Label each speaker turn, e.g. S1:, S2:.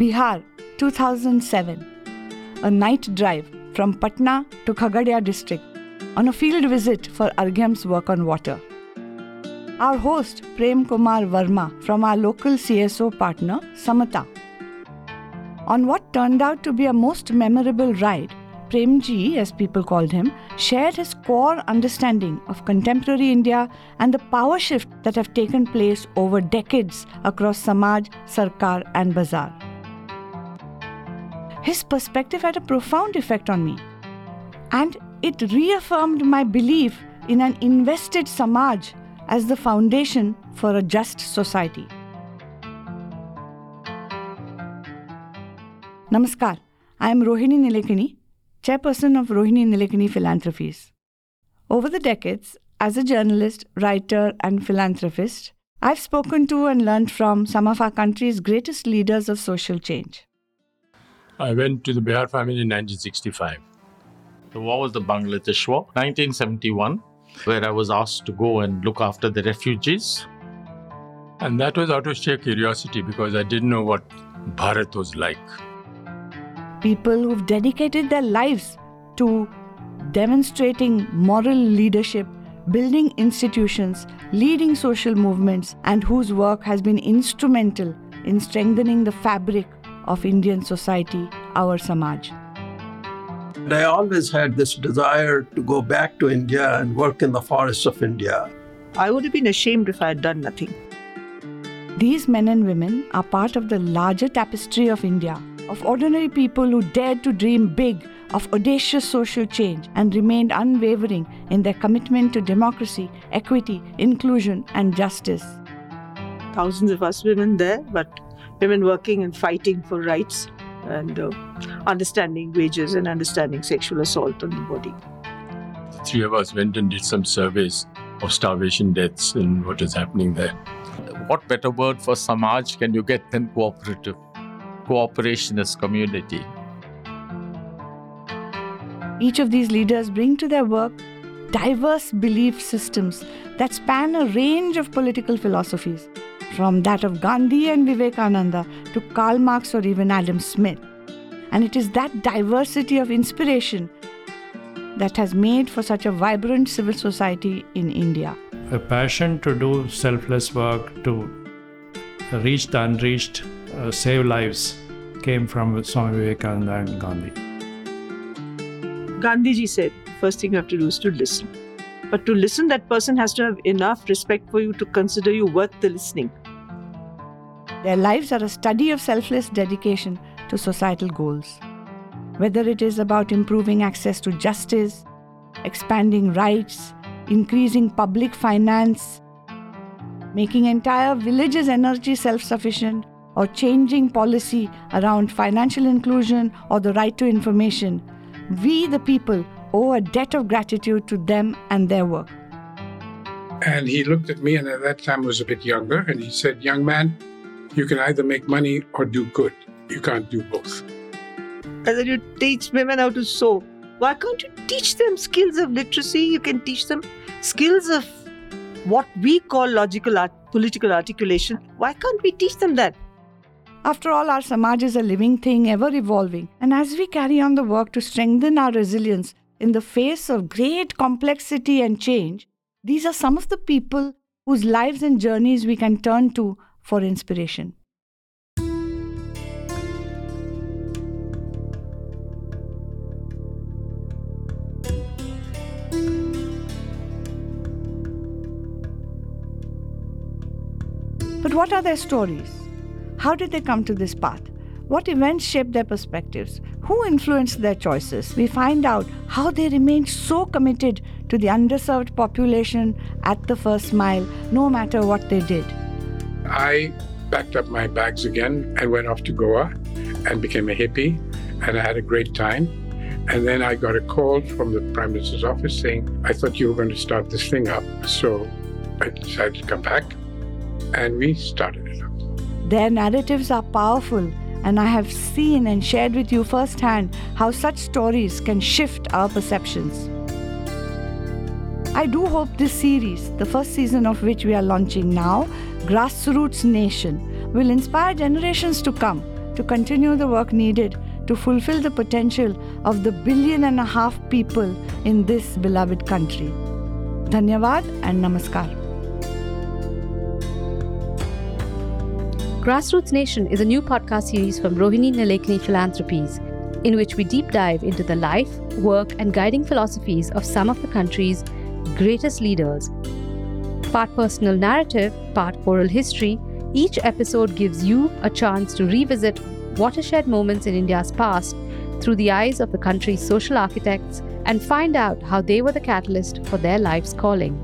S1: Bihar, 2007. A night drive from Patna to Khagaria district on a field visit for Arghyam's work on water. Our host, Prem Kumar Verma from our local CSO partner, Samata. On what turned out to be a most memorable ride, Premji, as people called him, shared his core understanding of contemporary India and the power shift that have taken place over decades across Samaj, Sarkar, and Bazaar. His perspective had a profound effect on me, and it reaffirmed my belief in an invested Samaj as the foundation for a just society. Namaskar, I am Rohini Nilekani chairperson of Rohini Nilekani Philanthropies. Over the decades, as a journalist, writer, and philanthropist, I've spoken to and learned from some of our country's greatest leaders of social change.
S2: I went to the Bihar family in 1965.
S3: The war was the Bangladesh War, 1971, where I was asked to go and look after the refugees.
S2: And that was out of sheer curiosity because I didn't know what Bharat was like
S1: people who've dedicated their lives to demonstrating moral leadership, building institutions, leading social movements, and whose work has been instrumental in strengthening the fabric of Indian society, our Samaj.
S4: And I always had this desire to go back to India and work in the forests of India.
S5: I would have been ashamed if I had done nothing.
S1: These men and women are part of the larger tapestry of India of ordinary people who dared to dream big of audacious social change and remained unwavering in their commitment to democracy, equity, inclusion, and justice.
S5: Thousands of us women there, but women working and fighting for rights and uh, understanding wages and understanding sexual assault on the body.
S2: The three of us went and did some surveys of starvation deaths and what is happening there.
S3: What better word for Samaj can you get than cooperative? cooperation as community.
S1: Each of these leaders bring to their work diverse belief systems that span a range of political philosophies, from that of Gandhi and Vivekananda to Karl Marx or even Adam Smith. And it is that diversity of inspiration that has made for such a vibrant civil society in India.
S6: A passion to do selfless work, to reach the unreached, uh, save lives came from Swami Vivekananda and Gandhi.
S5: Gandhiji said, first thing you have to do is to listen. But to listen, that person has to have enough respect for you to consider you worth the listening.
S1: Their lives are a study of selfless dedication to societal goals. Whether it is about improving access to justice, expanding rights, increasing public finance, making entire villages energy self sufficient, or changing policy around financial inclusion or the right to information, we, the people, owe a debt of gratitude to them and their work.
S7: And he looked at me, and at that time I was a bit younger, and he said, Young man, you can either make money or do good. You can't do both.
S5: And then you teach women how to sew. Why can't you teach them skills of literacy? You can teach them skills of what we call logical art, political articulation. Why can't we teach them that?
S1: After all, our Samaj is a living thing, ever evolving. And as we carry on the work to strengthen our resilience in the face of great complexity and change, these are some of the people whose lives and journeys we can turn to for inspiration. But what are their stories? How did they come to this path? What events shaped their perspectives? Who influenced their choices? We find out how they remained so committed to the underserved population at the first mile, no matter what they did.
S7: I packed up my bags again and went off to Goa and became a hippie, and I had a great time. And then I got a call from the Prime Minister's office saying, I thought you were going to start this thing up. So I decided to come back, and we started it up.
S1: Their narratives are powerful, and I have seen and shared with you firsthand how such stories can shift our perceptions. I do hope this series, the first season of which we are launching now, Grassroots Nation, will inspire generations to come to continue the work needed to fulfill the potential of the billion and a half people in this beloved country. Dhanyavad and Namaskar.
S8: Grassroots Nation is a new podcast series from Rohini Nilekani Philanthropies, in which we deep dive into the life, work, and guiding philosophies of some of the country's greatest leaders. Part personal narrative, part oral history, each episode gives you a chance to revisit watershed moments in India's past through the eyes of the country's social architects and find out how they were the catalyst for their life's calling.